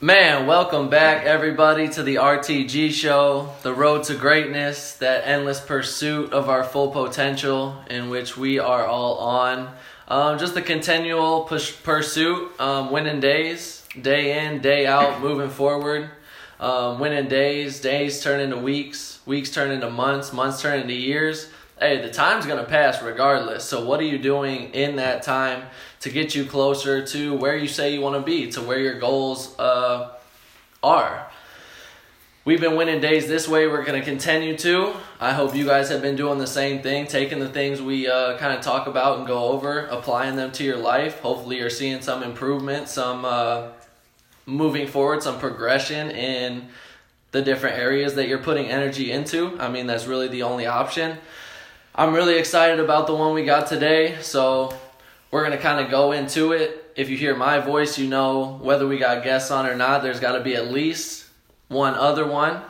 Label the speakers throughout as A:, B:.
A: Man, welcome back, everybody, to the RTG show, the road to greatness, that endless pursuit of our full potential, in which we are all on. Um, just the continual push, pursuit, um, winning days, day in, day out, moving forward. Um, winning days, days turn into weeks, weeks turn into months, months turn into years. Hey, the time's gonna pass regardless. So, what are you doing in that time to get you closer to where you say you want to be, to where your goals uh, are? We've been winning days this way. We're going to continue to. I hope you guys have been doing the same thing, taking the things we uh, kind of talk about and go over, applying them to your life. Hopefully, you're seeing some improvement, some uh, moving forward, some progression in the different areas that you're putting energy into. I mean, that's really the only option. I'm really excited about the one we got today. So, we're going to kind of go into it. If you hear my voice, you know whether we got guests on or not, there's got to be at least one other one.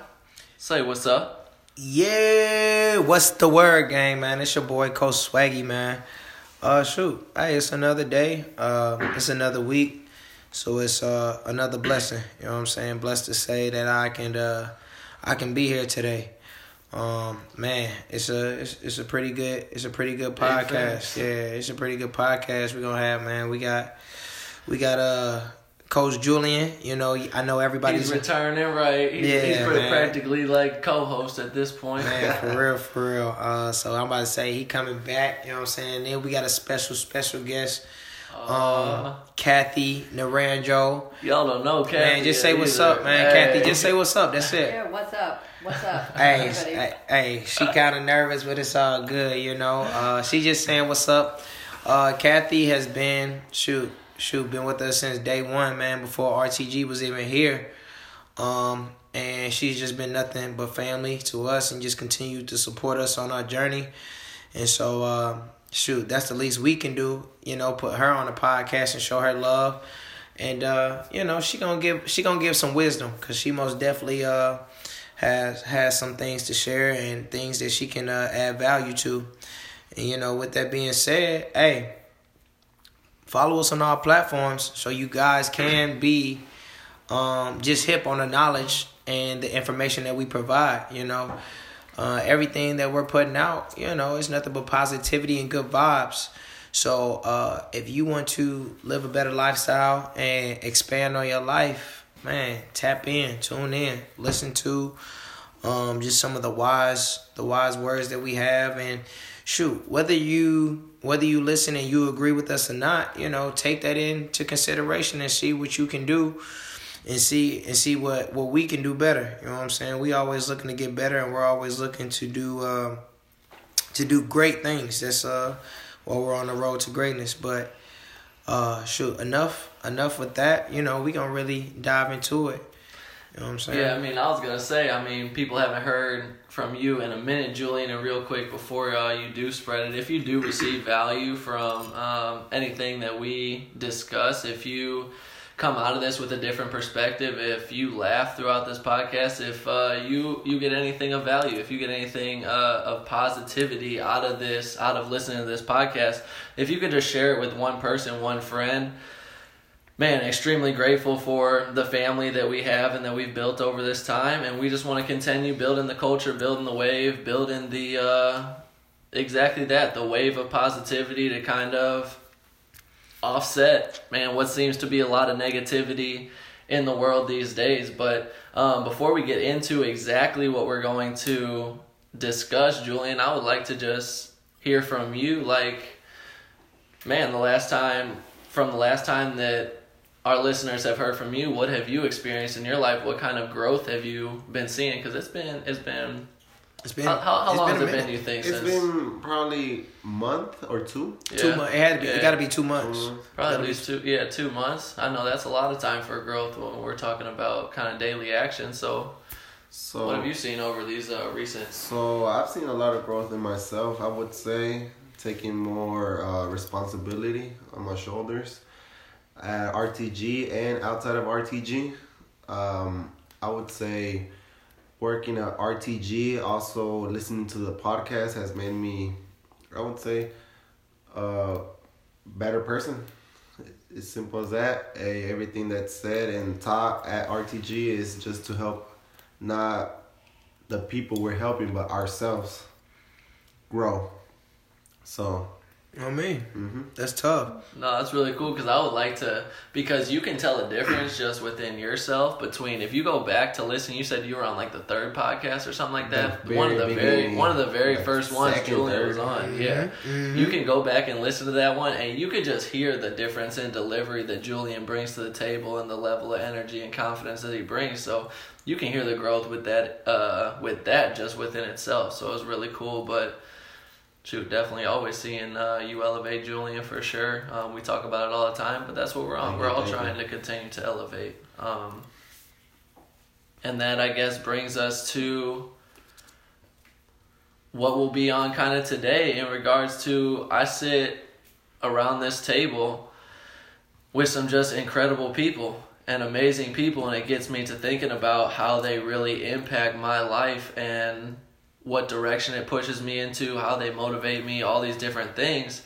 A: Say what's up.
B: Yeah, what's the word, gang, man? It's your boy Coach Swaggy, man. Uh, shoot, hey, it's another day. Uh, it's another week, so it's uh another blessing. You know what I'm saying? Blessed to say that I can uh I can be here today. Um, man, it's a it's, it's a pretty good it's a pretty good podcast. Yeah, it's a pretty good podcast we're gonna have, man. We got we got uh Coach Julian, you know, I know everybody's
A: He's returning, right? He's,
B: Yeah,
A: he's pretty
B: man.
A: practically like co-host at this point.
B: Man, for real, for real. Uh, so I'm about to say he coming back. You know what I'm saying? Then we got a special, special guest,
A: Uh,
B: um, Kathy Naranjo.
A: y'all don't know, Kathy.
B: Man, just say
A: yet
B: what's
A: either.
B: up, man.
A: Hey.
B: Kathy, just say what's up. That's it.
C: Yeah, what's up? What's up?
B: Hey, hey, hey, she kind of nervous, but it's all good, you know. Uh, she just saying what's up. Uh, Kathy has been shoot, shoot, been with us since day one, man. Before RTG was even here, um, and she's just been nothing but family to us, and just continued to support us on our journey. And so, uh, shoot, that's the least we can do, you know. Put her on the podcast and show her love, and uh, you know, she gonna give she gonna give some wisdom because she most definitely uh has has some things to share and things that she can uh, add value to. And you know, with that being said, hey, follow us on our platforms so you guys can be um, just hip on the knowledge and the information that we provide. You know, uh, everything that we're putting out, you know, it's nothing but positivity and good vibes. So uh, if you want to live a better lifestyle and expand on your life, man, tap in, tune in, listen to um, just some of the wise the wise words that we have. And shoot whether you whether you listen and you agree with us or not you know take that into consideration and see what you can do and see and see what what we can do better. You know what i'm saying? We always looking to get better and we're always looking to do uh, to do great things. That's uh while we're on the road to greatness. But uh shoot enough enough with that you know we gonna really dive into it you know what i'm saying
A: Yeah, I mean, I was gonna say, I mean, people haven't heard from you in a minute, Julian, and real quick before uh, you do spread it. If you do receive value from um, anything that we discuss, if you come out of this with a different perspective, if you laugh throughout this podcast, if uh, you you get anything of value, if you get anything uh, of positivity out of this, out of listening to this podcast, if you could just share it with one person, one friend man, extremely grateful for the family that we have and that we've built over this time, and we just want to continue building the culture, building the wave, building the uh, exactly that the wave of positivity to kind of offset, man, what seems to be a lot of negativity in the world these days. But um, before we get into exactly what we're going to discuss, Julian, I would like to just hear from you, like, man, the last time from the last time that our listeners have heard from you, what have you experienced in your life? What kind of growth have you been seeing? Because it's been it's been
B: it's been
A: how, how, how
B: it's
A: long
B: been
A: has it been? you think
D: It's
A: since
D: been probably month or two.
B: Two months. It had to be.
A: Yeah.
B: It got to be two months.
A: Probably at
B: Gotta
A: least two, yeah, two months. I know that's a lot of time for growth when we're talking about kind of daily action. So,
D: So
A: what have you seen over these uh, recent?
D: So I've seen a lot of growth in myself. I would say taking more uh, responsibility on my shoulders at RTG and outside of RTG. Um, I would say working at RTG, also listening to the podcast has made me, I would say, a better person. It's simple as that. Hey, everything that's said and taught at RTG is just to help not the people we're helping, but ourselves grow. So,
B: I mean,
D: hmm
B: that's tough.
A: No, that's really cool because I would like to because you can tell a difference just within yourself between if you go back to listen. You said you were on like the third podcast or something like that.
D: The
A: one of the very
D: beginning,
A: one of the very
D: like
A: first ones
D: second,
A: Julian was
D: third.
A: on. Yeah,
B: Mhm.
A: you can go back and listen to that one, and you could just hear the difference in delivery that Julian brings to the table and the level of energy and confidence that he brings. So you can hear the growth with that uh, with that just within itself. So it was really cool, but shoot, definitely always seeing uh, you elevate Julian for sure. Um, we talk about it all the time, but that's what we're on.
D: Thank
A: we're
D: you,
A: all trying
D: you.
A: to continue to elevate. Um, and that I guess brings us to what will be on kind of today in regards to I sit around this table with some just incredible people and amazing people and it gets me to thinking about how they really impact my life and what direction it pushes me into, how they motivate me, all these different things.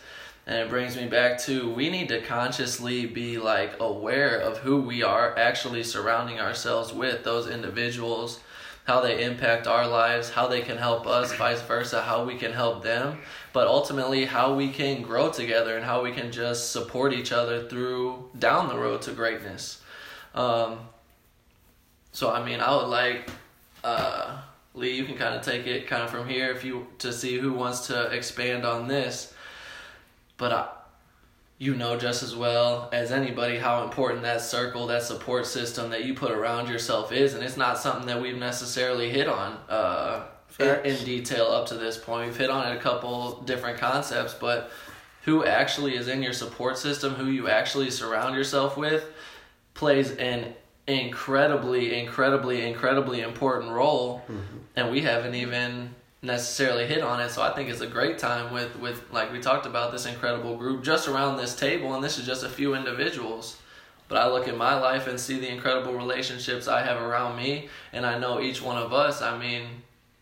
A: And it brings me back to we need to consciously be like aware of who we are actually surrounding ourselves with, those individuals, how they impact our lives, how they can help us, vice versa, how we can help them, but ultimately how we can grow together and how we can just support each other through down the road to greatness. Um, so I mean, I would like uh, Lee. You can kind of take it kind of from here if you to see who wants to expand on this. But I, you know just as well as anybody how important that circle, that support system that you put around yourself is, and it's not something that we've necessarily hit on uh, in, in detail up to this point. We've hit on it a couple different concepts, but who actually is in your support system, who you actually surround yourself with, plays an incredibly, incredibly, incredibly important role, mm-hmm. and we haven't even necessarily hit on it. So I think it's a great time with with like we talked about this incredible group just around this table, and this is just a few individuals. But I look at my life and see the incredible relationships I have around me, and I know each one of us. I mean,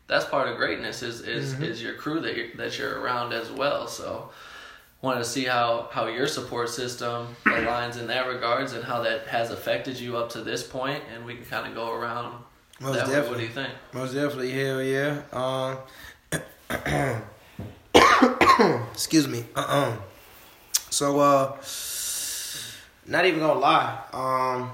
A: that's part of greatness is is mm-hmm. is your crew that you're, that you're around as well. So wanted to see how how your support system aligns in that regards and how that has affected you up to this point and we can kind of go around
B: Most
A: that way. what do
B: definitely.
A: you think
B: Most definitely, hell yeah. Um, excuse me. Uh-uh. So, uh, not even gonna lie. Um,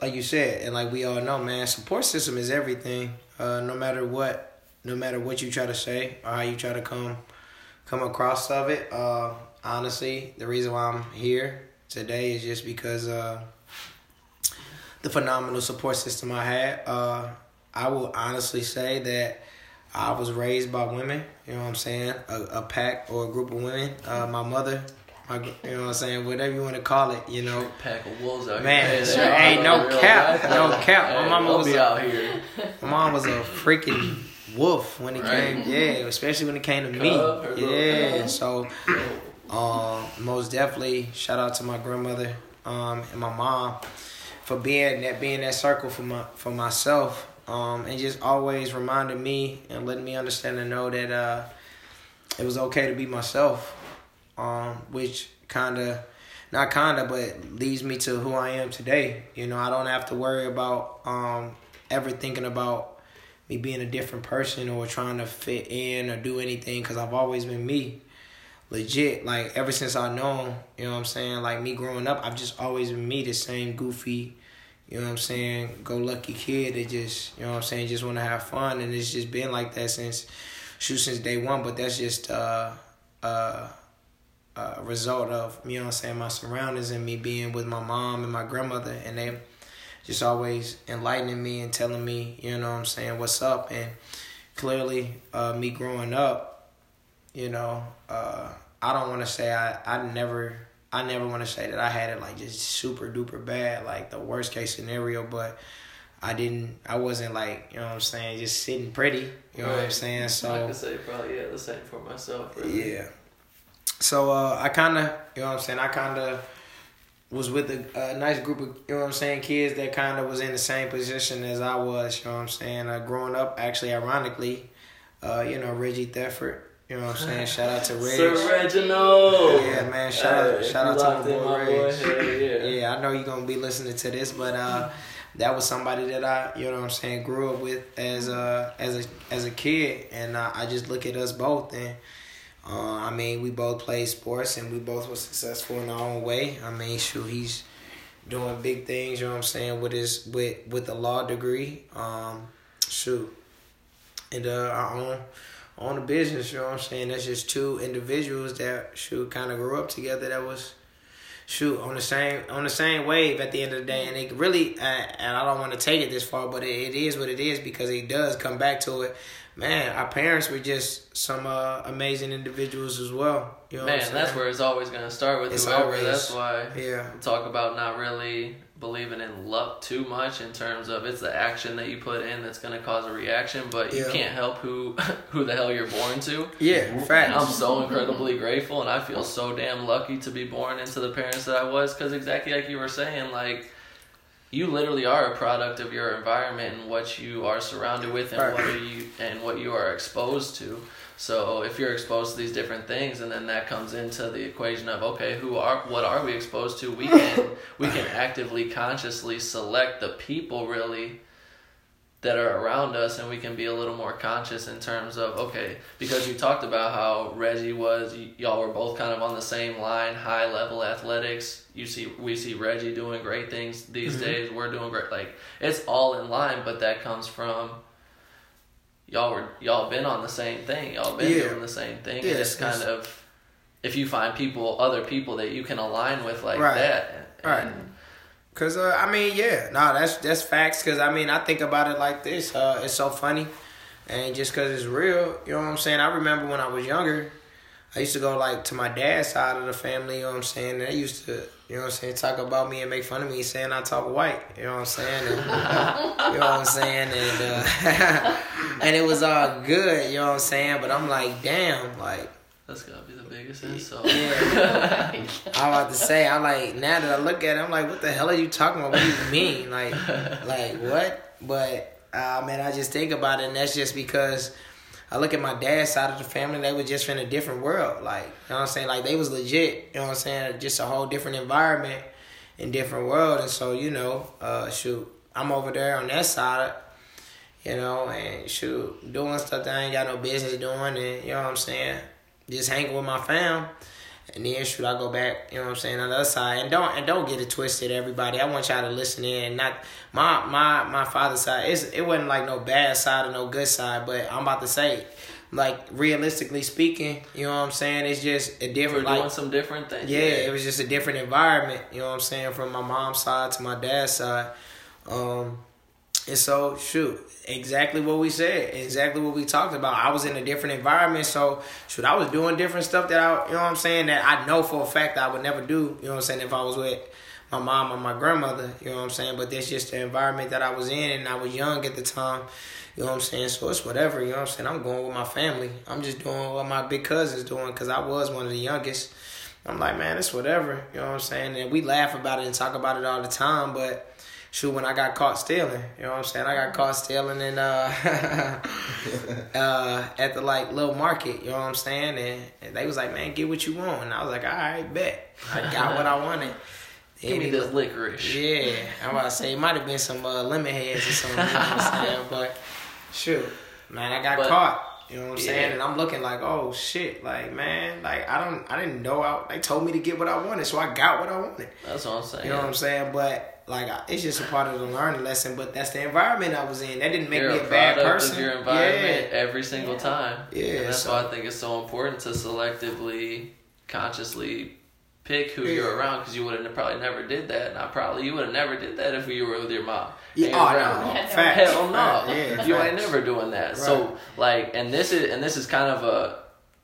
B: like you said, and like we all know, man, support system is everything. Uh, no matter what, no matter what you try to say or how you try to come, come across of it. Uh, honestly, the reason why I'm here today is just because uh, the phenomenal support system I had. Uh, I will honestly say that I was raised by women. You know what I'm saying? A, a pack or a group of women. Uh, my mother, my, you know what I'm saying? Whatever you want to call it. You know.
A: pack of wolves out
B: Man,
A: here
B: sure, ain't no cap, no cap. My mama was
A: out here
B: My mom was a freaking wolf when it
A: Right.
B: came. Yeah, especially when it came to me.
A: Cub,
B: Yeah, so um, most definitely shout out to my grandmother um, and my mom for being that being that circle for my for myself um, and just always reminding me and letting me understand and know that uh, it was okay to be myself, um, which kind of not kind of but leads me to who I am today. You know, I don't have to worry about um, ever thinking about me being a different person or trying to fit in or do anything because I've always been me legit like ever since I known, you know what I'm saying? Like me growing up, I've just always been me, the same goofy, you know what I'm saying, go lucky kid that just, you know what I'm saying, just wanna have fun and it's just been like that since shoot since day one, but that's just uh uh a result of you know what I'm saying, my surroundings and me being with my mom and my grandmother and they just always enlightening me and telling me, you know what I'm saying, what's up and clearly uh me growing up you know, uh, I don't want to say I, I never, I never want to say that I had it like just super duper bad, like the worst case scenario, but I didn't, I wasn't like, you know what I'm saying, just sitting pretty, you know what I'm saying? So I
A: could say probably yeah the same for myself really.
B: yeah. So, uh, I kind of, you know what I'm saying, I kind of was with a, a nice group of, you know what I'm saying, kids that kind of was in the same position as I was, you know what I'm saying, uh, growing up, actually, ironically, uh, you know, Reggie Thefford, You know what I'm saying? Shout out to Reg.
A: Sir Reginald.
B: Yeah, man. Shout out,
A: Hey,
B: shout out to my boy. Reg.
A: Hell yeah.
B: Yeah, I know you're gonna be listening to this, but uh, that was somebody that I, you know, what I'm saying, grew up with as a as a as a kid, and uh, I just look at us both, and uh, I mean, we both played sports, and we both were successful in our own way. I mean, shoot, he's doing big things. You know what I'm saying with his with with a law degree. Um, shoot, and uh, I own own a business. You know what I'm saying? That's just two individuals that shoot kind of grew up together. That was shoot on the same on the same wave at the end of the day and it really uh, and i don't want to take it this far but it, it is what it is because it does come back to it man our parents were just some uh, amazing individuals as well you know
A: Man, that's where it's always gonna start with
B: It's
A: whoever.
B: always-
A: That's why
B: yeah
A: we talk about not really believing in luck too much in terms of it's the action that you put in that's gonna cause a reaction, but you can't help who who the hell you're born to.
B: yeah facts
A: I'm so incredibly grateful, and I feel so damn lucky to be born into the parents that I was. Because exactly like you were saying, like you literally are a product of your environment and what you are surrounded with, and
B: Right.
A: what are you and what you are exposed to. So if you're exposed to these different things, and then that comes into the equation of okay, who are what are we exposed to? We can we can actively, consciously select the people really that are around us and we can be a little more conscious in terms of okay because you talked about how Reggie was y- y'all were both kind of on the same line high level athletics you see we see Reggie doing great things these
B: Mhm.
A: days we're doing great like it's all in line but that comes from y'all were y'all been on the same thing y'all been
B: Yeah.
A: doing the same thing
B: Yeah,
A: and it's
B: it's-
A: kind of if you find people other people that you can align with like
B: Right.
A: that
B: Right.
A: and-
B: Cause uh, I mean, yeah, no, that's that's facts. Cause I mean, I think about it like this. Uh, it's so funny, and just cause it's real, you know what I'm saying. I remember when I was younger, I used to go like to my dad's side of the family. You know what I'm saying. They used to, you know what I'm saying, talk about me and make fun of me, saying I talk white. You know what I'm saying. And, you know what I'm saying, and uh, and it was all good. You know what I'm saying. But I'm like, damn, like
A: that's gotta be the biggest insult
B: yeah. I'm about to say, I'm like, now that I look at it, I'm like, what the hell are you talking about? What do you mean? Like, like what? But, uh, man, I just think about it, and that's just because I look at my dad's side of the family, they were just in a different world. Like, you know what I'm saying? Like, they was legit, you know what I'm saying? Just a whole different environment and different world. And so, you know, uh, shoot, I'm over there on that side, you know, and shoot, doing stuff that I ain't got no business doing, and, you know what I'm saying? Just hanging with my fam. And then should I go back, you know what I'm saying, on the other side. And don't and don't get it twisted, everybody. I want y'all to listen in. Not my my my father's side. It's it wasn't like no bad side or no good side, but I'm about to say, like realistically speaking, you know what I'm saying, it's just a
A: we're
B: different
A: doing
B: like
A: some different things
B: yeah, it was just a different environment, you know what I'm saying, from my mom's side to my dad's side. Um and so shoot, exactly what we said, exactly what we talked about. I was in a different environment, so shoot, I was doing different stuff that I you know what I'm saying, that I know for a fact I would never do, you know what I'm saying, if I was with my mom or my grandmother, you know what I'm saying? But that's just the environment that I was in and I was young at the time. You know what I'm saying? So it's whatever, you know what I'm saying? I'm going with my family. I'm just doing what my big cousin's doing because I was one of the youngest. I'm like, man, it's whatever. You know what I'm saying? And we laugh about it and talk about it all the time, but shoot, when I got caught stealing, you know what I'm saying? I got caught stealing in uh uh at the like little market, you know what I'm saying? And, and they was like, Man, get what you want and I was like, All right, bet. I got what I wanted.
A: Give me this licorice.
B: yeah, I'm about to say it might have been some uh, lemon heads or something. You know what I'm saying? But shoot, man, I got
A: But-
B: caught. You know what I'm
A: Yeah.
B: saying? And I'm looking like, oh shit, like man, like I don't, I didn't know. I, they told me to get what I wanted, so I got what I wanted.
A: That's what I'm saying.
B: You know what I'm saying? But like, it's just a part of the learning lesson. But that's the environment I was in. That didn't make
A: You're
B: me
A: a
B: a bad
A: product
B: person.
A: of your environment
B: Yeah.
A: every single
C: Yeah.
A: time.
B: Yeah,
A: And that's
B: so-
A: why I think it's so important to selectively, consciously pick who
B: Yeah.
A: you're around because you would have probably never did that. And I probably you would have never did that if you were with your mom.
B: Yeah,
A: and your
B: oh
A: grandma.
B: no,
C: Yeah, no.
B: facts.
A: Hell no.
B: Facts, Yeah,
A: you ain't never doing that.
B: Right.
A: So like and this is and this is kind of a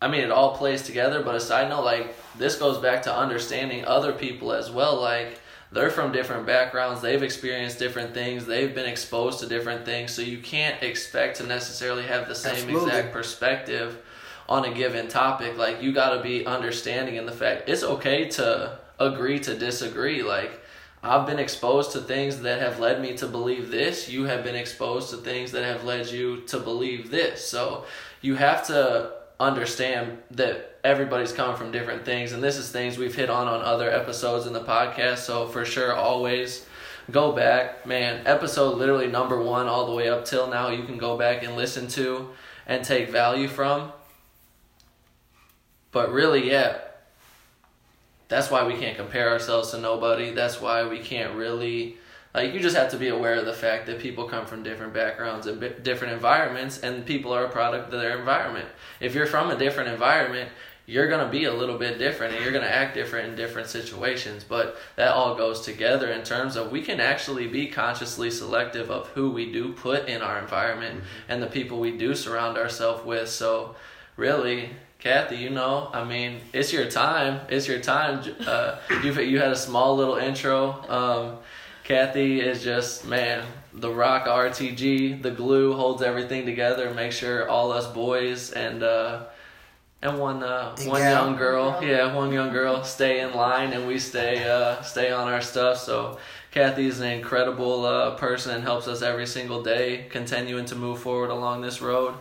A: I mean it all plays together, but a side note, like this goes back to understanding other people as well. Like they're from different backgrounds, they've experienced different things, they've been exposed to different things, so you can't expect to necessarily have the same
B: Absolutely.
A: exact perspective on a given topic. Like you gotta be understanding in the fact it's okay to agree to disagree. Like I've been exposed to things that have led me to believe this. You have been exposed to things that have led you to believe this. So you have to understand that everybody's coming from different things and this is things we've hit on on other episodes in the podcast so for sure always go back. Man episode literally number one all the way up till now you can go back and listen to and take value from. But really yeah that's why we can't compare ourselves to nobody. That's why we can't really like you just have to be aware of the fact that people come from different backgrounds and bi- different environments and people are a product of their environment if you're from a different environment you're going to be a little bit different and you're going to act different in different situations but that all goes together in terms of we can actually be consciously selective of who we do put in our environment and the people we do surround ourselves with so really Kathy, you know, I mean, it's your time. It's your time. Uh, you you had a small little intro. Um, Kathy is just man, the rock RTG, the glue holds everything together. Make sure all us boys and uh, and one uh, one
B: gal.
A: young girl,
C: Girl.
A: yeah, one young girl stay in line and we stay uh, stay on our stuff. So Kathy's an incredible uh, person and helps us every single day, continuing to move forward along this road.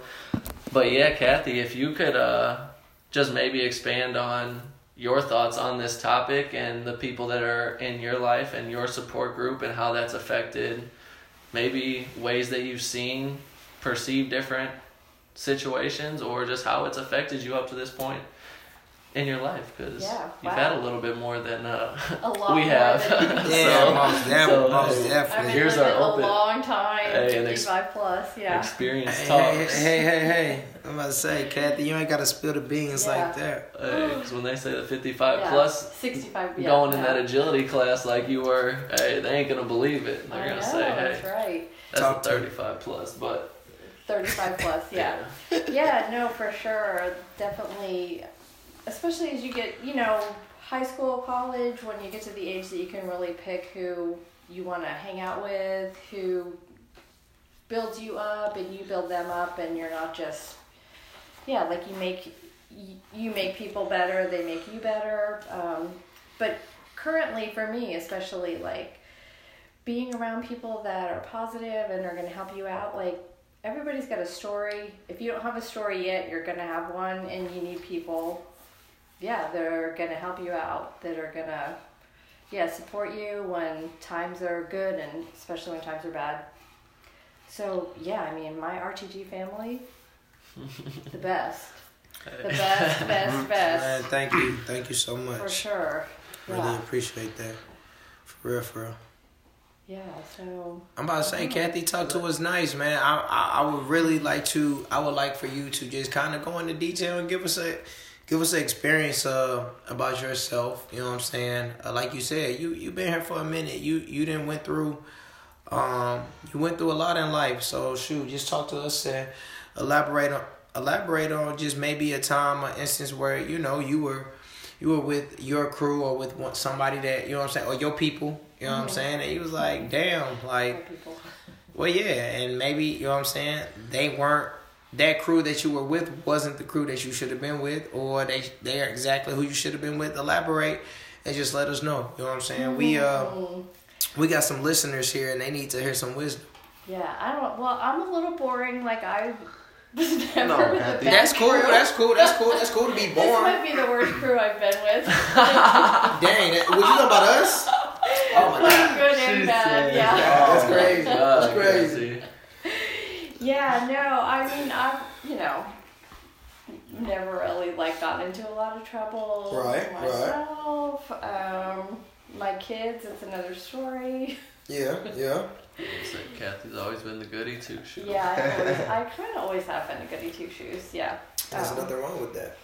A: But yeah, Kathy, if you could uh, just maybe expand on your thoughts on this topic and the people that are in your life and your support group and how that's affected maybe ways that you've seen perceive different situations or just how it's affected you up to this point in your life because
C: Yeah,
A: you've
C: wow.
A: had a little bit more than uh,
C: A lot
A: we have.
C: than-
B: Yeah,
A: So-
B: most definitely.
A: so,
B: most
A: hey,
C: I've
B: definitely.
C: been
A: Here's
C: living
A: our open-
C: a long time,
A: Hey, ex-
C: 55 plus, yeah.
A: experience
B: Hey,
A: talks.
B: hey, hey, hey, hey. I'm about to say, Kathy, you ain't got to spill the beans
C: Yeah.
B: like that.
A: Hey, 'cause when they say the 55
C: yeah.
A: plus
C: 65, yeah.
A: going in that agility class like you were, hey, they ain't gonna believe it. They're
C: I
A: gonna
C: know,
A: say,
C: that's
A: hey,
C: right.
A: that's
B: Talk
A: a 35 plus, but
C: 35 plus, yeah. yeah, no, for sure. Definitely, especially as you get, you know, high school, college, when you get to the age that you can really pick who you want to hang out with, who builds you up and you build them up, and you're not just, yeah, like you make you, make people better, they make you better. Um, but currently, for me, especially like being around people that are positive and are going to help you out, like everybody's got a story. If you don't have a story yet, you're going to have one, and you need people, yeah, that are going to help you out, that are going to, yeah, support you when times are good and especially when times are bad. So, yeah, I mean, my RTG family, the best. The best, best, best.
B: Man, thank you. Thank you so much.
C: For sure.
B: Really
C: Yeah.
B: appreciate that. For real, for real.
C: Yeah, so.
B: I'm about to say, Kathy, talk to us nice, man. I, I I would really like to. I would like for you to just kind of go into detail and give us a give us an experience uh, about yourself. You know what I'm saying? Uh, like you said, you you been here for a minute. You you didn't went through. Um, you went through a lot in life. So shoot, just talk to us and elaborate on elaborate on just maybe a time, an instance where you know you were you were with your crew or with one, somebody that you know what I'm saying or your people. You know what I'm saying? And you was like, damn, like. Well, yeah, and maybe you know what I'm saying. They weren't that crew that you were with wasn't the crew that you should have been with, or they they are exactly who you should have been with. Elaborate and just let us know. You know what I'm saying? We uh
C: Mm,
B: we got some listeners here, and they need to hear some wisdom.
C: yeah, I don't. Well, I'm a little boring. Like I was never
D: No,
C: with
D: Kathy.
C: the
B: That's cool.
C: crew.
B: That's cool. That's cool. That's cool to be
C: This
B: born.
C: might be the worst crew I've been with.
B: Dang, that, what you know about us? Oh my god.
C: Good and bad.
A: said-
C: Yeah.
B: That's crazy. That's crazy.
C: Yeah. No. I mean, I've you know never really like got into a lot of trouble
B: Right, right.
C: myself. Um, my kids, it's another story.
B: Yeah, yeah.
A: So Kathy's always been the goody two shoes.
C: Yeah, I, always, I kind of always have been a goody two shoes. Yeah.
B: There's
C: Um,
B: nothing wrong with that.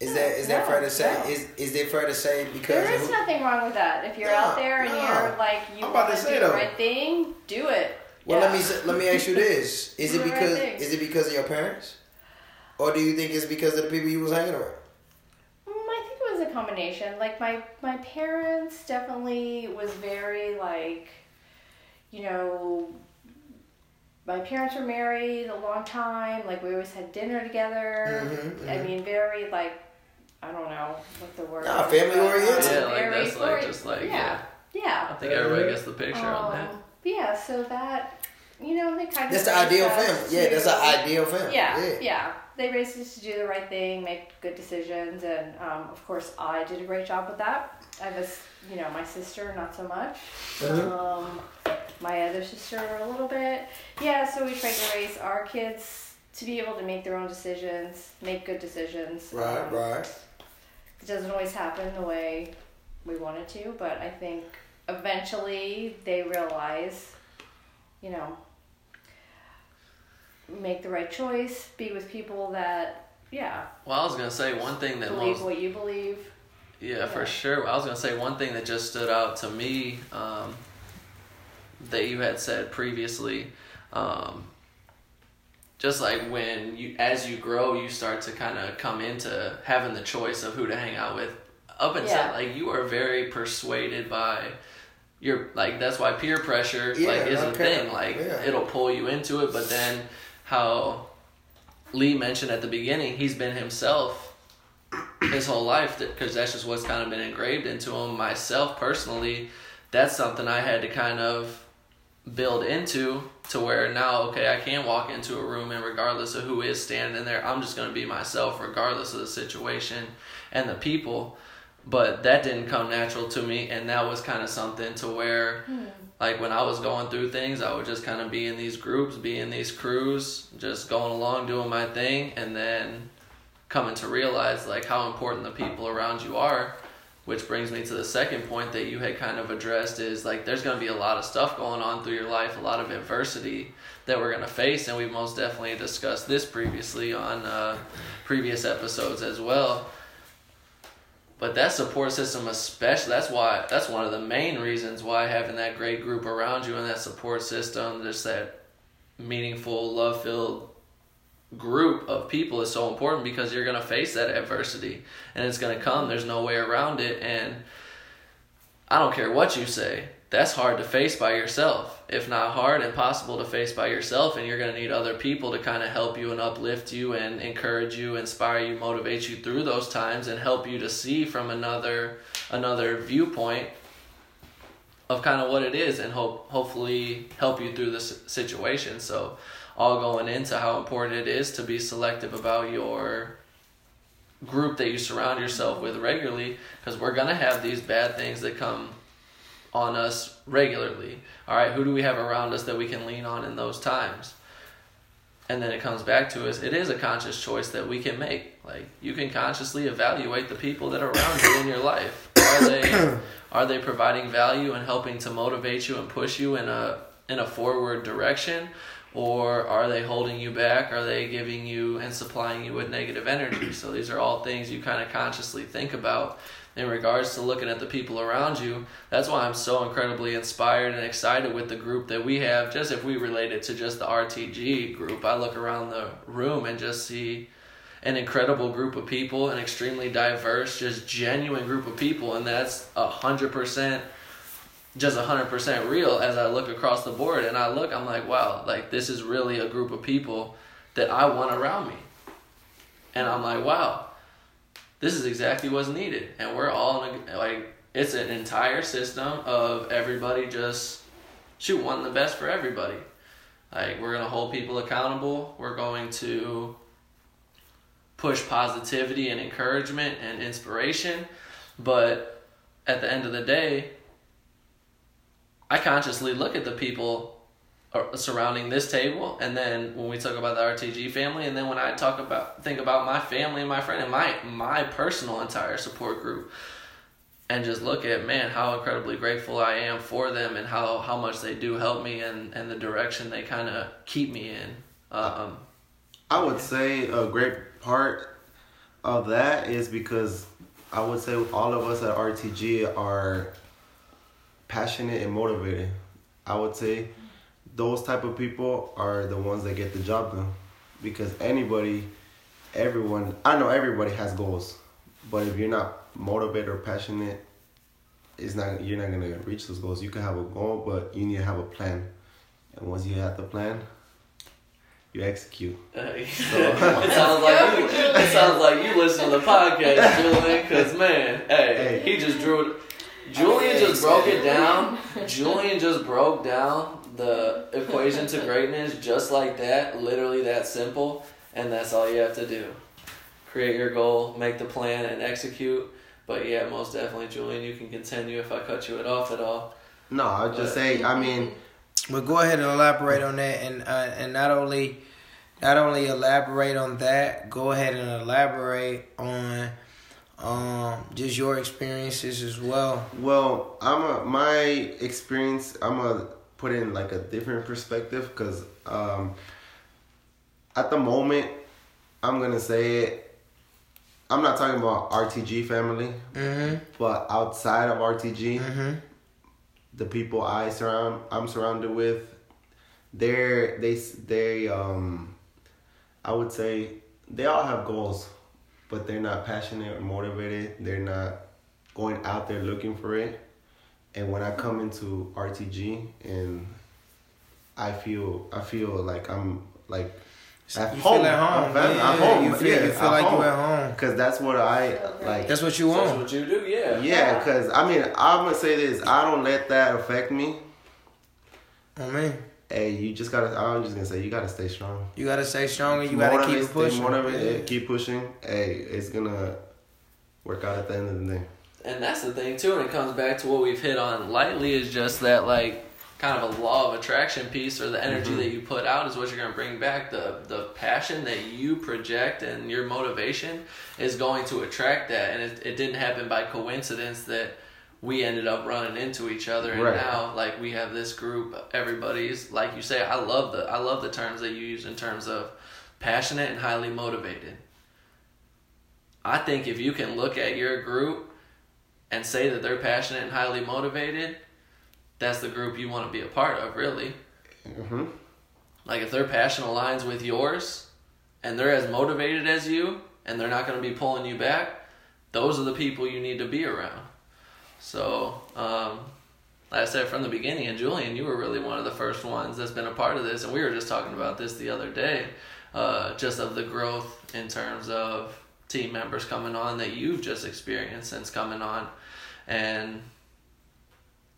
B: Is
C: No,
B: that is that fair to say?
C: no.
B: Is is it fair to say because
C: there is
B: who-
C: nothing wrong with that. If you're
B: No,
C: out there and
B: no.
C: you're like you
B: I'm about
C: want
B: to
C: to
B: say
C: do the right thing, do it.
B: Well,
C: yeah.
B: let me let me ask you this: Is it
C: the right
B: because is it because of your parents, or do you think it's because of the people you was hanging around?
C: Mm, I think it was a combination. Like my my parents definitely was very like, you know. My parents were married a long time. Like we always had dinner together.
B: Mhm,
C: I
B: mhm.
C: mean, very like, I don't know what the word.
B: Nah, family
C: but,
B: oriented.
A: Yeah, like
C: very
A: that's like just like
C: yeah,
A: yeah.
C: yeah.
A: I think everybody gets the picture on that.
C: Yeah, so that you know they kind of
B: That's the ideal family. Yeah, that's
C: to-
B: an ideal family.
C: Yeah,
B: yeah.
C: yeah, they raised us to do the right thing, make good decisions, and um, of course, I did a great job with that. I have a, s- you know, my sister, not so much. Um, my other sister, a little bit. Yeah, so we tried to raise our kids to be able to make their own decisions, make good decisions.
B: Right,
C: Um,
B: right.
C: It doesn't always happen the way we want it to, but I think eventually they realize, you know, make the right choice, be with people that, yeah,
A: Well, I was gonna say one thing that
C: believe
A: most
C: what you believe.
A: Yeah, for sure. I was gonna say one thing that just stood out to me um, that you had said previously. Um, just like when you, as you grow, you start to kind of come into having the choice of who to hang out with. Up until
C: Yeah.
A: like you are very persuaded by your like that's why peer pressure
B: Yeah,
A: like is a thing. Like
B: Yeah.
A: it'll pull you into it, but then how Lee mentioned at the beginning, he's been himself his whole life because that's just what's kind of been engraved into him. Myself personally, that's something I had to kind of build into to where now, okay, I can walk into a room and regardless of who is standing there, I'm just going to be myself regardless of the situation and the people. But that didn't come natural to me, and that was kind of something to where like when I was going through things, I would just kind of be in these groups, be in these crews, just going along doing my thing, and then coming to realize like how important the people around you are. Which brings me to the second point that you had kind of addressed is like there's going to be a lot of stuff going on through your life, a lot of adversity that we're going to face, and we've most definitely discussed this previously on uh, previous episodes as well. But that support system, especially, that's why that's one of the main reasons why having that great group around you and that support system, just that meaningful, love filled group of people is so important because you're gonna face that adversity and it's gonna come. There's no way around it, and I don't care what you say. That's hard to face by yourself. If not hard, impossible to face by yourself, and you're gonna need other people to kind of help you and uplift you and encourage you, inspire you, motivate you through those times, and help you to see from another another viewpoint of kind of what it is, and hope hopefully help you through this situation. So, all going into how important it is to be selective about your group that you surround yourself with regularly because we're gonna have these bad things that come on us regularly. All right, who do we have around us that we can lean on in those times? And then it comes back to us. It is a conscious choice that we can make. Like you can consciously evaluate the people that are around you in your life. Are they are they providing value and helping to motivate you and push you in a in a forward direction? Or are they holding you back? Are they giving you and supplying you with negative energy? So these are all things you kind of consciously think about in regards to looking at the people around you. That's why I'm so incredibly inspired and excited with the group that we have. Just if we relate it to just the RTG group, I look around the room and just see an incredible group of people, an extremely diverse, just genuine group of people, and that's a hundred percent just a hundred percent real as I look across the board and I look, I'm like, wow, like this is really a group of people that I want around me. And I'm like, wow, this is exactly what's needed. And we're all in a, like, it's an entire system of everybody just shoot wanting the best for everybody. Like we're gonna hold people accountable. We're going to push positivity and encouragement and inspiration. But at the end of the day, I consciously look at the people surrounding this table, and then when we talk about the RTG family, and then when I talk about think about my family and my friend and my my personal entire support group, and just look at man how incredibly grateful I am for them and how how much they do help me and and the direction they kind of keep me in. Um,
D: I would say a great part of that is because I would say all of us at RTG are passionate and motivated. I would say those type of people are the ones that get the job done because anybody everyone I know everybody has goals but if you're not motivated or passionate it's not you're not going to reach those goals you can have a goal but you need to have a plan and once you have the plan you execute
A: Uh, it sounds like you. It sounds like you listen to the podcast, Julian. Because man, hey,
D: Hey.
A: he just drew it. Julian just broke it down. Julian just broke down the equation to greatness just like that, literally that simple. and that's all you have to do. Create your goal, make the plan, and execute. But yeah, most definitely, Julian, you can continue if I cut you it off at all.
D: No, I would just say. I mean,
B: But go ahead and elaborate on that, and uh, and not only not only elaborate on that, go ahead and elaborate on um just your experiences as well.
D: well, I'm a my experience. I'm gonna put in like a different perspective because um, at the moment, I'm gonna say it. I'm not talking about RTG family,
B: Mm-hmm.
D: but outside of RTG,
B: Mm-hmm.
D: the people I surround I'm surrounded with, they're they they um, I would say they all have goals, but they're not passionate or motivated. They're not going out there looking for it. And when I come into RTG and I feel I feel like I'm like at
B: you
D: home.
B: feel at home.
D: I'm
B: yeah,
D: I'm home.
B: You feel,
D: yeah,
B: you feel
D: at
B: like
D: home.
B: you at home.
D: Cause that's what I like.
B: That's what you want.
A: That's what you do, yeah.
D: Yeah, because I mean, I'm gonna say this. I don't let that affect me.
B: Oh, I mean,
D: Hey, you just gotta. I'm just gonna say you gotta stay strong.
B: you gotta stay strong and you gotta keep
D: Motivate,
B: it
D: stay
B: pushing.
D: motivated,
B: Yeah.
D: keep pushing. Hey, it's gonna work out at the end of the day.
A: And that's the thing too, and it comes back to what we've hit on lightly is just that like kind of a law of attraction piece or the energy
D: Mhm.
A: that you put out is what you're gonna bring back. The the passion that you project and your motivation is going to attract that. And it, it didn't happen by coincidence that we ended up running into each other and
D: Right.
A: now like we have this group everybody's like you say i love the i love the terms that you use in terms of passionate and highly motivated i think if you can look at your group and say that they're passionate and highly motivated that's the group you want to be a part of really
D: hmm
A: like if their passion aligns with yours and they're as motivated as you and they're not going to be pulling you back, those are the people you need to be around. So, um, like I said from the beginning, and Julian, you were really one of the first ones that's been a part of this, and we were just talking about this the other day, uh, just of the growth in terms of team members coming on that you've just experienced since coming on, and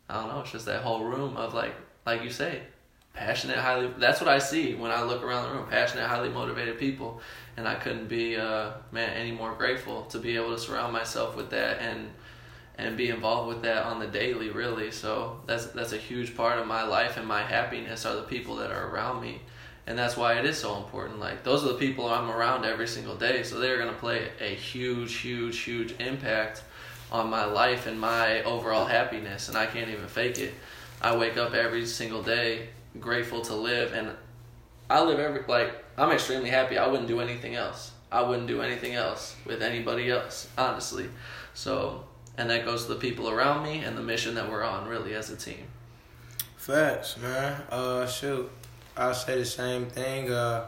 A: I don't know, it's just that whole room of like, like you say, passionate, highly. That's what I see when I look around the room. Passionate, highly motivated people, and I couldn't be, uh, man, any more grateful to be able to surround myself with that and and be involved with that on the daily. Really, so that's that's a huge part of my life and my happiness are the people that are around me. And that's why it is so important. Like those are the people I'm around every single day, so they're gonna play a huge, huge, huge impact on my life and my overall happiness. And I can't even fake it. I wake up every single day grateful to live and I live every like I'm extremely happy. I wouldn't do anything else. I wouldn't do anything else with anybody else, honestly. So, and that goes to the people around me and the mission that we're on really as a team.
B: Facts, man. Uh, shoot, I'll say the same thing. Uh,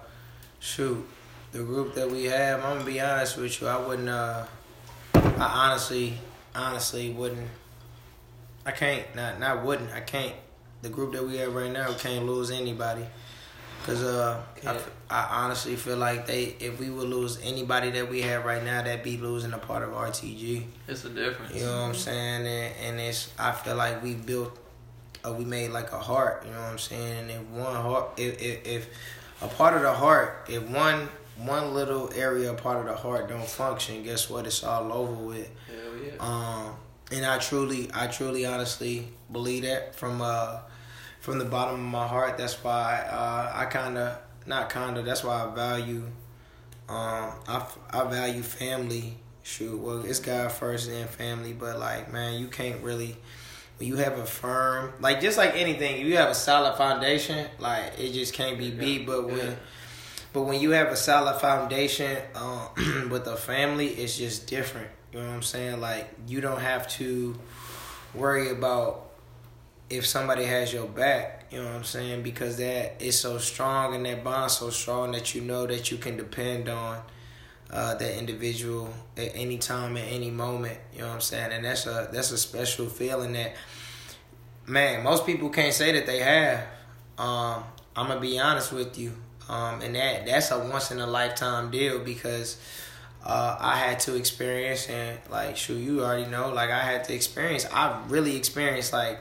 B: shoot, the group that we have. I'm gonna be honest with you. I wouldn't. Uh, I honestly, honestly wouldn't. I can't. Not not wouldn't. I can't. The group that we have right now can't lose anybody. Cause uh, I, I honestly feel like they, if we would lose anybody that we have right now, that'd be losing a part of RTG.
A: It's a difference.
B: You know what I'm saying? And, and it's I feel like we built, uh, we made like a heart. You know what I'm saying? And if one heart, if, if if a part of the heart, if one one little area, part of the heart don't function, guess what? It's all over with.
A: Hell yeah.
B: Um, and I truly, I truly, honestly believe that from uh from the bottom of my heart. That's why uh, I kind of not kind of. That's why I value um I, I value family. Shoot, well it's God first and then family, but like man, you can't really when you have a firm like just like anything, you have a solid foundation. Like it just can't be beat. But when
A: Yeah.
B: But when you have a solid foundation um, with a family, it's just different. You know what I'm saying? Like you don't have to worry about if somebody has your back. You know what I'm saying? Because that is so strong and that bond so strong that you know that you can depend on uh, that individual at any time at any moment. You know what I'm saying? And that's a that's a special feeling that man most people can't say that they have. Um, I'm gonna be honest with you, um, and that that's a once in a lifetime deal because uh, I had to experience and like shoot, you already know. Like I had to experience. I really experienced like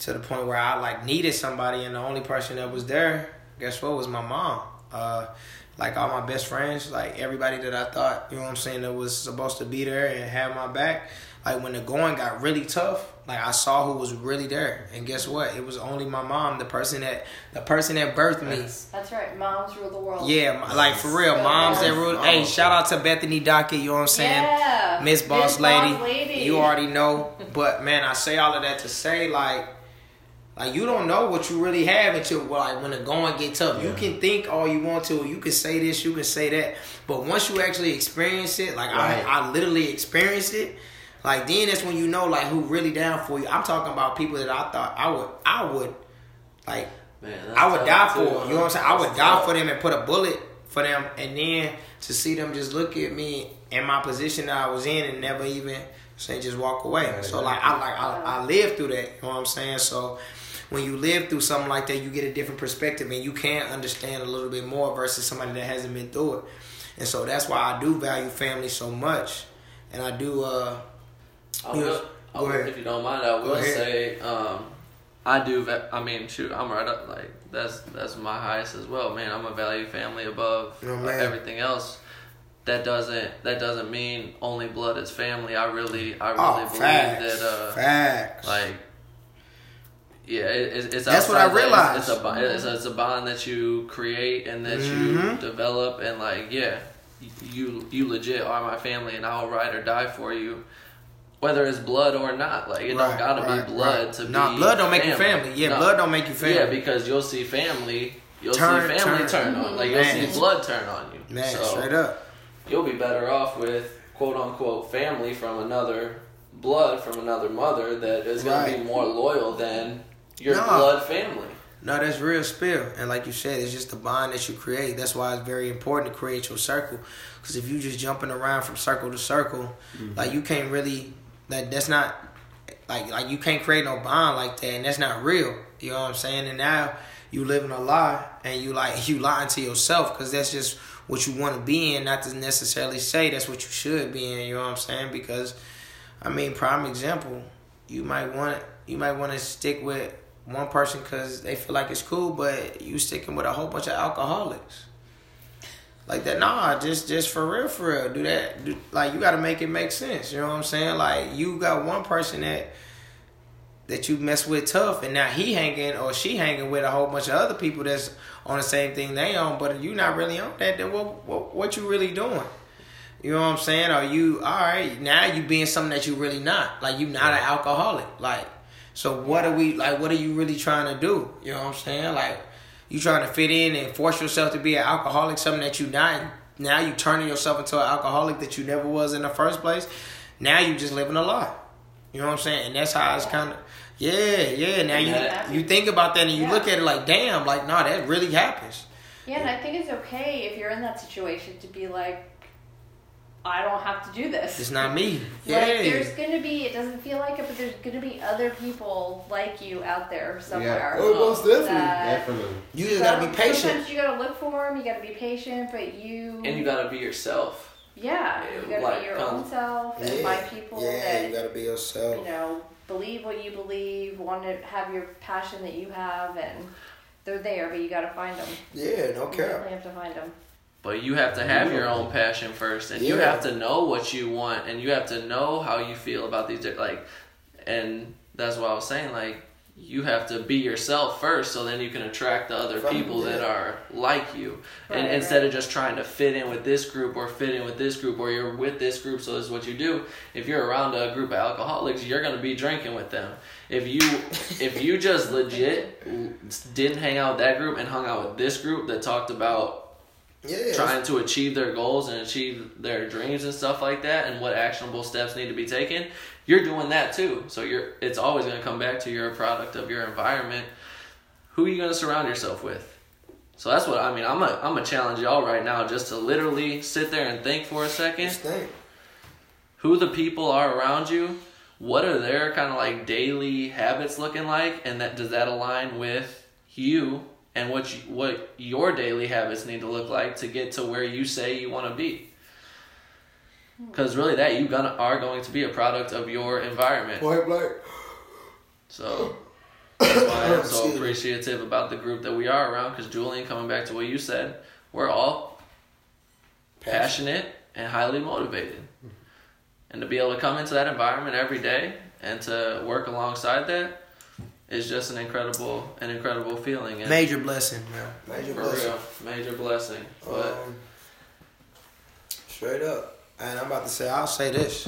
B: to the point where I like needed somebody, and the only person that was there, guess what, was my mom. Uh, like all my best friends, like everybody that I thought, you know what I'm saying, that was supposed to be there and have my back. Like when the going got really tough, like I saw who was really there, and guess what? It was only my mom, the person that the person that birthed me.
C: That's right. Moms rule the world.
B: Yeah, my- like for real,
C: So
B: moms that
C: yes.
B: rule. Hey, shout out to Bethany Dockett. You know what I'm saying?
C: Yeah.
B: Miss Boss,
C: Miss
B: lady,
C: Boss Lady.
B: you already know. But man, I say all of that to say like, like you don't know what you really have until like when the going get tough. You can think all you want to, you can say this, you can say that, but once you actually experience it, like
D: Right.
B: I, I literally experienced it. Like then that's when you know like who really down for you. I'm talking about people that I thought I would, I would, like
A: Man,
B: I would die
A: too,
B: for.
A: huh?
B: You know what I'm saying? I would die
A: tough.
B: for them and put a bullet for them, and then to see them just look at me in my position that I was in and never even say just walk away.
D: Right,
B: So
D: right.
B: like I like I, I lived through that. You know what I'm saying? So when you live through something like that, you get a different perspective and you can understand a little bit more versus somebody that hasn't been through it. And so that's why I do value family so much, and I do. uh
A: I
B: Yes.
A: will, I will, if you don't mind, I will say, um, I do. I mean, shoot, I'm right up. Like that's that's my highest as well, man. I'm a value family above
B: Oh,
A: uh, everything else. That doesn't that doesn't mean only blood is family. I really I really
B: Oh,
A: believe
B: facts,
A: that uh,
B: facts.
A: like yeah, it, it's it's
B: That's what I realized.
A: It's, it's a bond. It's, it's a bond that you create and that
B: Mhm.
A: you develop, and like yeah, you you legit are my family, and I'll ride or die for you, whether it's blood or not. Like it
B: Right,
A: don't gotta
B: right,
A: be blood
B: right.
A: to
B: Nah,
A: be.
B: blood don't make you family. Yeah,
A: No.
B: blood don't make you family.
A: Yeah, because you'll see family. You'll
B: Turn-
A: see family
B: turn.
A: turn, on. Like you'll
B: Man.
A: see blood turn on you.
B: Man,
A: so
B: straight up.
A: you'll be better off with quote unquote family from another blood from another mother that is gonna be more loyal than your
B: Nah.
A: blood family.
B: No, that's real spill. And like you said, it's just the bond that you create. That's why it's very important to create your circle. Because if you just jumping around from circle to circle, mm-hmm. like you can't really, like that's not, like like you can't create no bond like that, and that's not real. You know what I'm saying? And now you living a lie, and you like you lying to yourself because that's just what you want to be in, not to necessarily say that's what you should be in. You know what I'm saying? Because, I mean, prime example, you might want you might want to stick with one person because they feel like it's cool, but you sticking with a whole bunch of alcoholics. Like that, nah, just just for real, for real. Do that, do, like you got to make it make sense. You know what I'm saying? Like you got one person that that you mess with tough, and now he hanging or she hanging with a whole bunch of other people that's on the same thing they on, but you not really on that. Then what what, what you really doing? You know what I'm saying? Are you all right? Now you being something that you really not. Like you not an alcoholic. Like so, what are we like? What are you really trying to do? You know what I'm saying? Like you trying to fit in and force yourself to be an alcoholic, something that you're not. Now you turning yourself into an alcoholic that you never was in the first place. Now you just living a lie. You know what I'm saying? And that's how it's kind of. Yeah, yeah. Now you you think about that and you
C: Yeah.
B: look at it like, damn, like nah, that really happens.
C: Yeah, and I think it's okay if you're in that situation to be like, I don't have to do this.
B: It's not me. Yeah.
C: Like there's gonna be it doesn't feel like it, but there's gonna be other people like you out there somewhere. Yeah.
D: Oh, most definitely.
C: That-
D: Definitely.
B: You just gotta be patient.
C: Sometimes you gotta look for them. You gotta be patient, but you
A: And you gotta be yourself.
C: yeah, you gotta
A: like,
C: be your
A: come-
C: own self and find people yeah, that you
B: gotta be yourself.
C: you know believe what you believe, want to have your passion that you have, and they're there, but you gotta find them.
B: Yeah, no
C: You
B: cap.
C: definitely have to find them.
A: But you have to have your own passion first, and you have to know what you want, and you have to know how you feel about these. Like, and that's what I was saying. Like, you have to be yourself first, so then you can attract the other
B: Right,
A: people that are like you. and
C: Right,
A: instead
C: right.
A: of just trying to fit in with this group or fit in with this group, or you're with this group, so this is what you do. If you're around a group of alcoholics, you're gonna be drinking with them. If you if you just legit didn't hang out with that group and hung out with this group that talked about
B: Yeah.
A: trying to achieve their goals and achieve their dreams and stuff like that and what actionable steps need to be taken you're doing that too so you're it's always going to come back to you're a product of your environment who are you going to surround yourself with so that's what i mean i'm a, I'm a challenge y'all right now just to literally sit there and think for a second
B: Just think.
A: who the people are around you what are their kind of like daily habits looking like and that does that align with you and what you, what your daily habits need to look like to get to where you say you want to be because really that you gonna are going to be a product of your environment
B: Point blank.
A: so that's why i'm so appreciative about the group that we are around because julian coming back to what you said we're all passionate, and highly motivated. And to be able to come into that environment every day and to work alongside that is just an incredible, an incredible feeling. And
B: Major blessing, man. Major
A: for
B: blessing.
A: real, major blessing. But
B: Um, straight up. And I'm about to say, I'll say this.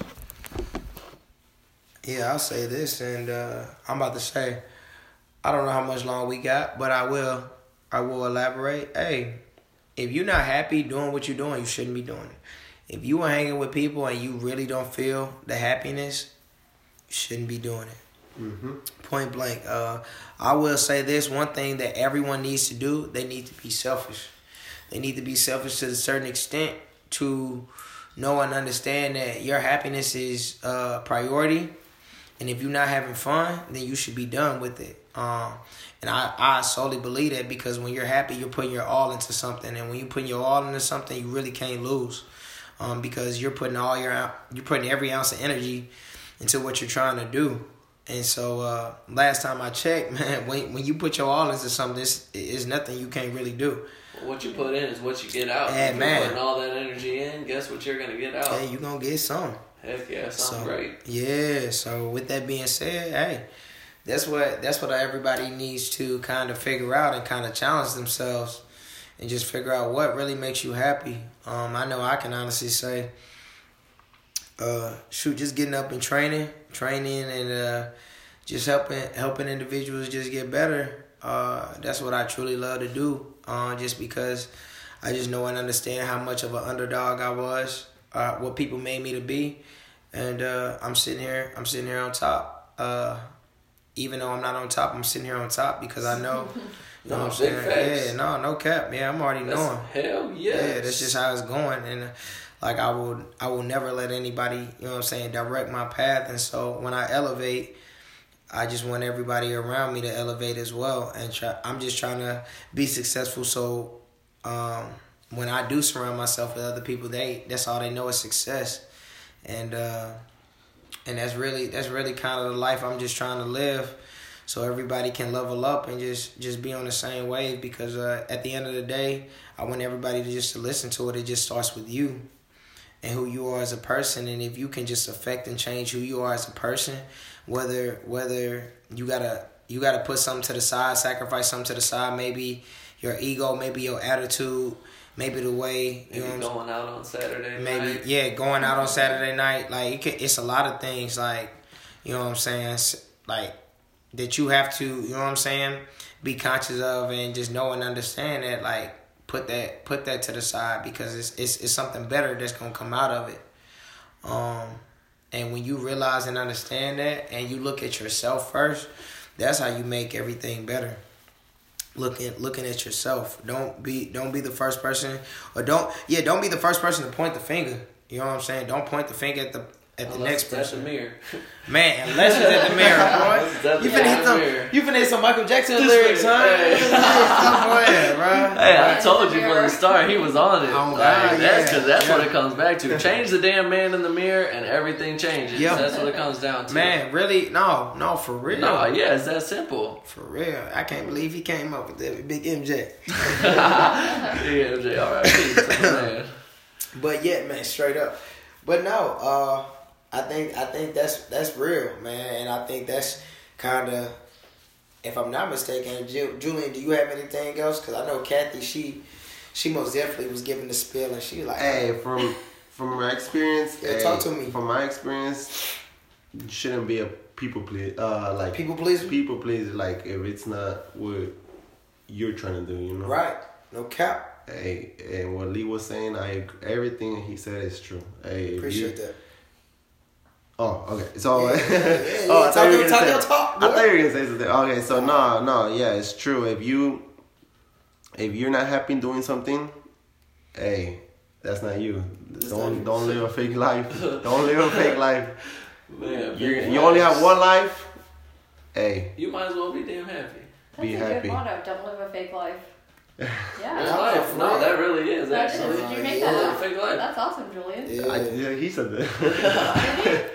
B: Yeah, I'll say this, and uh, I'm about to say, I don't know how much long we got, but I will, I will elaborate. Hey, if you're not happy doing what you're doing, you shouldn't be doing it. If you are hanging with people and you really don't feel the happiness, you shouldn't be doing it
D: Mm-hmm.
B: point blank. Uh, I will say this one thing that everyone needs to do: they need to be selfish. They need to be selfish to a certain extent to know and understand that your happiness is uh, priority, and if you're not having fun, then you should be done with it. Um, and I, I solely believe that because when you're happy, you're putting your all into something, and when you put your all into something, you really can't lose, um, because you're putting all your you're putting every ounce of energy into what you're trying to do. And so uh, last time I checked, man, when when you put your all into something, it's, it's nothing you can't really do.
A: what you put in is what you get out.
B: Yeah,
A: if
B: man.
A: you're putting all that energy in, guess what you're gonna get out?
B: Hey, you gonna get some.
A: Heck yeah, sounds
B: So
A: great.
B: yeah. So with that being said, hey, that's what that's what everybody needs to kind of figure out and kind of challenge themselves and just figure out what really makes you happy. Um, I know I can honestly say, uh, shoot, just getting up and training, training, and uh, just helping helping individuals just get better. Uh, that's what I truly love to do. Uh, just because I just know and understand how much of an underdog I was, uh, what people made me to be, and uh, I'm sitting here. I'm sitting here on top. Uh, even though I'm not on top, I'm sitting here on top because I know. You know
A: No,
B: what I'm saying?
A: facts.
B: Yeah, no, no cap. Yeah, I'm already
A: That's,
B: knowing.
A: hell yes.
B: Yeah, that's just how it's going, and uh, like I will, I will never let anybody, you know what I'm saying, direct my path. And so when I elevate, I just want everybody around me to elevate as well. And try, I'm just trying to be successful. So um, when I do surround myself with other people, they that's all they know is success, and uh, and that's really that's really kind of the life I'm just trying to live. So everybody can level up and just just be on the same wave because uh, at the end of the day, I want everybody to just to listen to it. It just starts with you and who you are as a person, and if you can just affect and change who you are as a person, whether whether you gotta you gotta put something to the side, sacrifice something to the side, maybe your ego, maybe your attitude, maybe the way you
A: Maybe
B: know.
A: going out on Saturday
B: maybe
A: night.
B: yeah going out on saturday night like it can, it's a lot of things like you know what i'm saying like that you have to you know what i'm saying be conscious of and just know and understand that like put that put that to the side because it's it's, it's something better that's gonna come out of it um and when you realize and understand that and you look at yourself first that's how you make everything better looking looking at yourself. Don't be don't be the first person or don't yeah, don't be the first person to point the finger. You know what I'm saying? Don't point the finger at the at the
A: Unless
B: next
A: at
B: person.
A: the mirror.
B: Man, unless it's at the mirror, boy. You finna hit some
A: mirror.
B: you finna hit some Michael Jackson
A: This
B: lyrics, huh?
A: hey.
B: Go ahead, bro.
A: Hey, I told you from the start he was on it.
B: Oh,
A: like,
B: God,
A: that's
B: yeah.
A: because that's what it comes back to. Change the damn man in the mirror, and everything changes.
B: Yeah.
A: That's what it comes down to.
B: Man, really? No, no, for real.
A: no, yeah, it's that simple.
B: For real. I can't believe he came up with that big MJ.
A: yeah, MJ, all right.
B: But yeah, man, straight up. But no, uh, I think I think that's that's real, man, and I think that's kind of, if I'm not mistaken, Ju- Julian, do you have anything else? Because I know Kathy, she she most definitely was giving the spill, and she like,
D: Hey, from from my experience,
B: Yeah,
D: hey,
B: talk to me.
D: From my experience, shouldn't be a people please. Uh, like
B: people pleaser,
D: people please. Like if it's not what you're trying to do, you know.
B: right? No cap.
D: Hey, and what Lee was saying, I everything he said is true. Hey,
B: Appreciate
D: you,
B: that.
D: Oh, okay. So,
B: Yeah, yeah, yeah,
D: oh,
B: yeah.
D: I thought
B: Talk
D: you were gonna
B: talk
D: say.
B: your talk,
D: I thought you were gonna say something. Okay, so no, no, yeah, it's true. If you, if you're not happy doing something, hey, that's not you. Don't don't live a fake life. Don't live a fake life.
A: Man,
D: You you only have one life. Hey,
A: You might as well be damn happy.
C: That's
D: Be
C: a
D: happy.
C: good motto. Don't live a fake life. Yeah.
B: Yeah.
A: life.
B: for
A: No,
B: real.
A: that really is
C: That is.
A: actually.
C: Did you make
B: Yeah.
C: that up?
A: Fake life.
C: That's awesome, Julian.
B: Yeah.
D: I, yeah, he said that.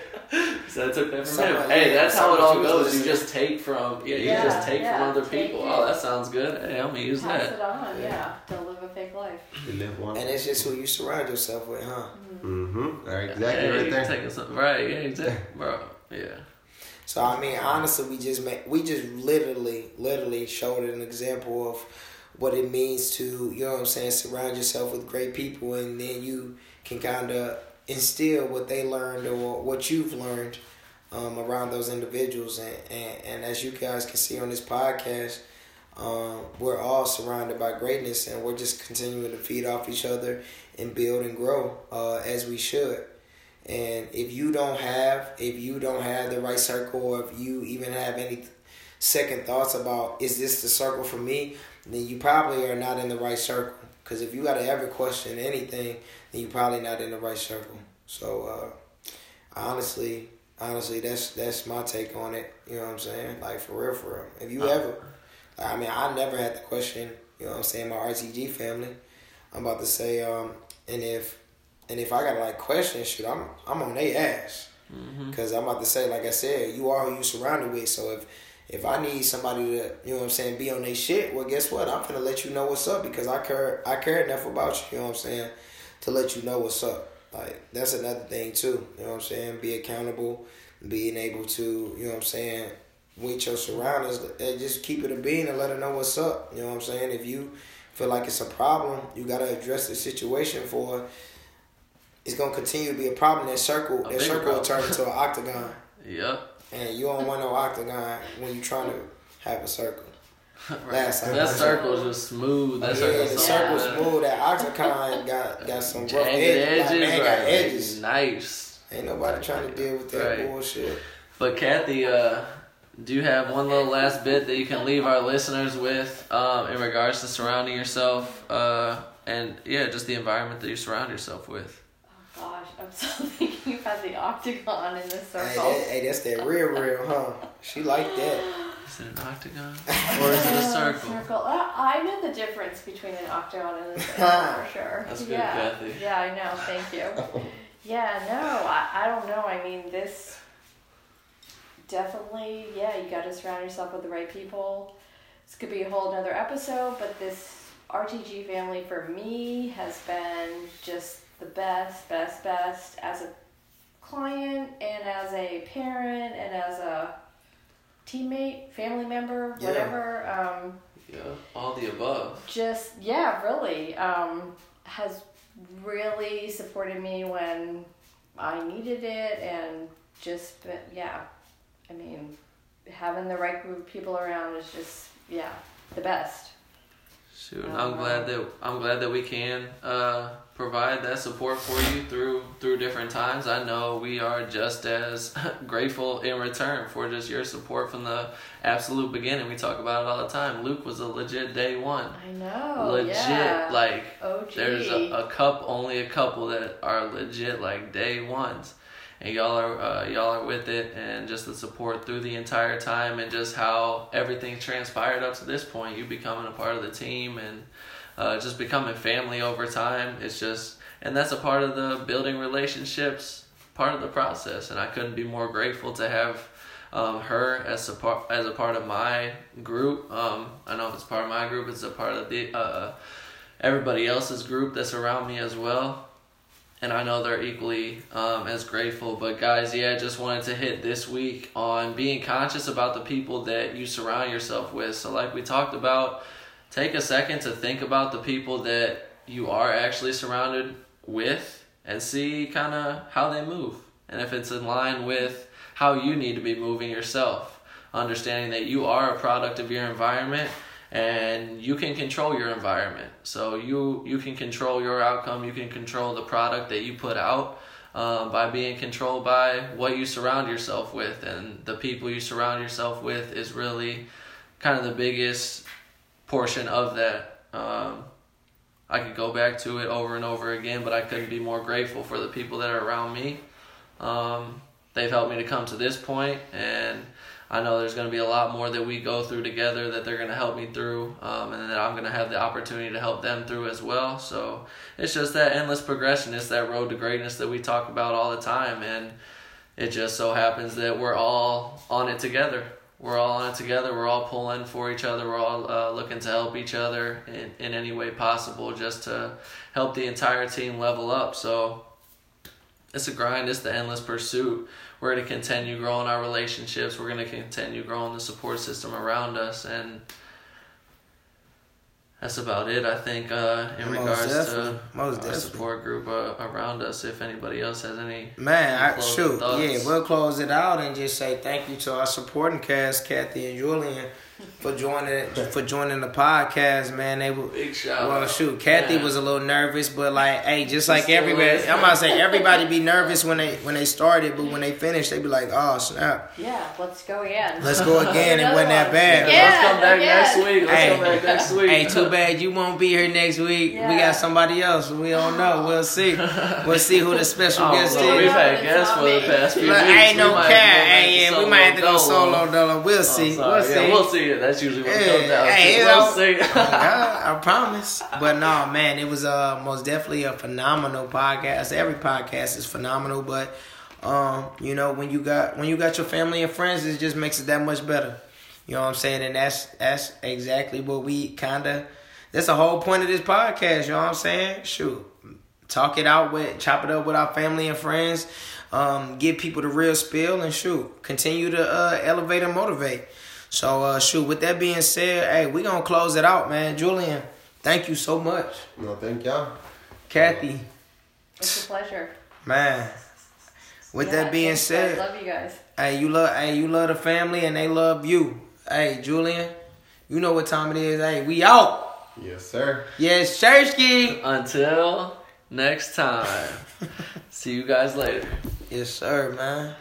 A: He So I took that from
B: Someone-
A: him. Hey,
B: yeah,
A: that's how it all
B: someone was
A: goes. You just take from yeah, you
C: Yeah,
A: just take
C: yeah,
A: from other
C: take
A: people.
C: it.
A: Oh, that sounds good. Hey, I'm gonna use
C: Pass
A: that.
C: it on, yeah. Don't live a fake life.
D: You live one.
B: And it's just who you surround yourself with, huh?
D: Mm-hmm. Exactly
A: Hey,
D: right there.
A: taking something right? Yeah, exactly, bro. Yeah.
B: So I mean, honestly, we just made, we just literally, literally showed an example of what it means to you know what I'm saying, surround yourself with great people, and then you can kind of instill what they learned or what you've learned um, around those individuals, and, and and as you guys can see on this podcast. Um, we're all surrounded by greatness, and we're just continuing to feed off each other and build and grow uh, as we should. And if you don't have, if you don't have the right circle, or if you even have any second thoughts about is this the circle for me, then you probably are not in the right circle. Because if you got to ever question anything, then you're probably not in the right circle. So uh, honestly, honestly, that's that's my take on it. You know what I'm saying? Like for real, for real. If you ever, I mean, I never had the question. You know what I'm saying? My RTG family. I'm about to say, um, and if and if I gotta like question shit, I'm I'm on their ass.
A: Mm-hmm.
B: Cause I'm about to say, like I said, you are who you surrounded with. So if if I need somebody to, you know what I'm saying, be on their shit, well, guess what? I'm gonna let you know what's up because I care I care enough about you. You know what I'm saying, to let you know what's up. Like that's another thing too. You know what I'm saying? Be accountable, being able to, you know what I'm saying, with your surroundings, and just keep it a being and let her know what's up. You know what I'm saying? If you feel like it's a problem, you gotta address the situation for. It's gonna continue to be a problem. That circle,
A: A
B: that circle will turn into an octagon,
A: yeah.
B: and you don't want no octagon when you're trying to have a circle. Last time.
A: That circle's just smooth. That
B: yeah,
A: circle's
B: the circle's
A: good.
B: smooth. That octagon got got some rough
A: Jagged
B: edges. Like,
A: edges,
B: man, got
A: right?
B: edges.
A: Nice.
B: Ain't nobody trying to deal with that
A: Right.
B: bullshit.
A: But Kathy, uh, do you have one little last bit that you can leave our listeners with um, in regards to surrounding yourself uh, and yeah, just the environment that you surround yourself with?
C: Oh gosh, I'm still thinking about the octagon in the
B: Hey,
C: circle.
B: that, hey, that's that real, real, huh? She like that.
A: Is it an octagon or is it a
C: Uh,
A: circle?
C: circle. Uh, I know the difference between an octagon and a circle for sure.
A: That's good,
C: yeah.
A: Kathy.
C: Yeah, I know. Thank you. Yeah, no, I, I don't know. I mean, this definitely, yeah, you got to surround yourself with the right people. This could be a whole nother episode, but this RTG family for me has been just the best, best, best as a client and as a parent and as a teammate, family member,
B: Yeah.
C: whatever. Um,
A: Yeah, all the above.
C: just yeah really um, has really supported me when i needed it and just been, yeah i mean having the right group of people around is just yeah the best
A: Shoot, and I'm glad that I'm glad that we can uh, provide that support for you through through different times. I know we are just as grateful in return for just your support from the absolute beginning. We talk about it all the time. Luke was a legit day one,
C: i know
A: legit
C: yeah.
A: like
C: OG.
A: there's a, a cup only a couple that are legit like day ones and y'all are uh, y'all are with it and just the support through the entire time and just how everything transpired up to this point you becoming a part of the team and uh, just becoming family over time it's just and that's a part of the building relationships part of the process and i couldn't be more grateful to have um, her as a part as a part of my group um, i know if it's part of my group it's a part of the uh, everybody else's group that's around me as well. And I know they're equally um, as grateful. But guys, yeah, just wanted to hit this week on being conscious about the people that you surround yourself with. So, like we talked about, take a second to think about the people that you are actually surrounded with and see kind of how they move. And if it's in line with how you need to be moving yourself, understanding that you are a product of your environment and you can control your environment so you you can control your outcome you can control the product that you put out um, by being controlled by what you surround yourself with and the people you surround yourself with is really kind of the biggest portion of that um, i could go back to it over and over again but i couldn't be more grateful for the people that are around me um, they've helped me to come to this point and I know there's going to be a lot more that we go through together that they're going to help me through, um, and that I'm going to have the opportunity to help them through as well. So it's just that endless progression. It's that road to greatness that we talk about all the time. And it just so happens that we're all on it together. We're all on it together. We're all pulling for each other. We're all uh, looking to help each other in, in any way possible just to help the entire team level up. So it's a grind, it's the endless pursuit. We're going to continue growing our relationships. We're going to continue growing the support system around us. And that's about it, I think, uh, in
B: Most
A: regards
B: definitely.
A: to
B: Most
A: our support group uh, around us. If anybody else has any
B: Man, I, shoot,
A: thoughts?
B: yeah, we'll close it out and just say thank you to our supporting cast, Kathy and Julian, for joining for joining the podcast. Man, they were
A: big shout
B: well,
A: out.
B: shoot, Kathy
A: Yeah.
B: was a little nervous, but like, hey, just like everybody,
A: is.
B: I'm about to say everybody be nervous when they when they started, but when they finish, they be like, oh snap,
C: Yeah, let's go again.
B: let's go again. It wasn't that bad.
C: Yeah.
A: Let's come back
C: again.
A: next week. Let's
B: Hey.
A: come back next week.
B: Hey, too bad you won't be here next week. We got somebody else. We don't know. We'll see. We'll see who the special
A: Oh,
B: guest
A: Lord,
B: is.
A: we've had guests for the past few
B: Look,
A: weeks.
B: ain't no
A: We might
B: cat.
A: have to go
B: Hey, yeah, we might have to go
A: solo
B: solo dolo. We'll
A: Oh,
B: see. We'll see.
A: We'll see it. That's usually what it comes
B: Yeah,
A: down
B: hey,
A: to. We'll
B: Yeah, I promise. But no, man, it was uh most definitely a phenomenal podcast. Every podcast is phenomenal, but um, you know, when you got when you got your family and friends, it just makes it that much better. You know what I'm saying? And that's that's exactly what we kinda that's the whole point of this podcast, you know what I'm saying? Shoot. Talk it out with chop it up with our family and friends. Um, give people the real spill and shoot. Continue to uh elevate and motivate. So uh shoot, with that being said, hey, we gonna close it out, man. Julian, thank you so much.
D: No, thank y'all.
B: Kathy,
C: It's a pleasure.
B: man. With
C: Yeah,
B: that being
C: thanks, guys.
B: said,
C: love you guys.
B: hey, you love hey, you love the family and they love you. Hey, Julian, you know what time it is. Hey, we out.
D: Yes, sir.
B: Yes, Chersky.
A: Until next time. See you guys later.
B: Yes, sir, man.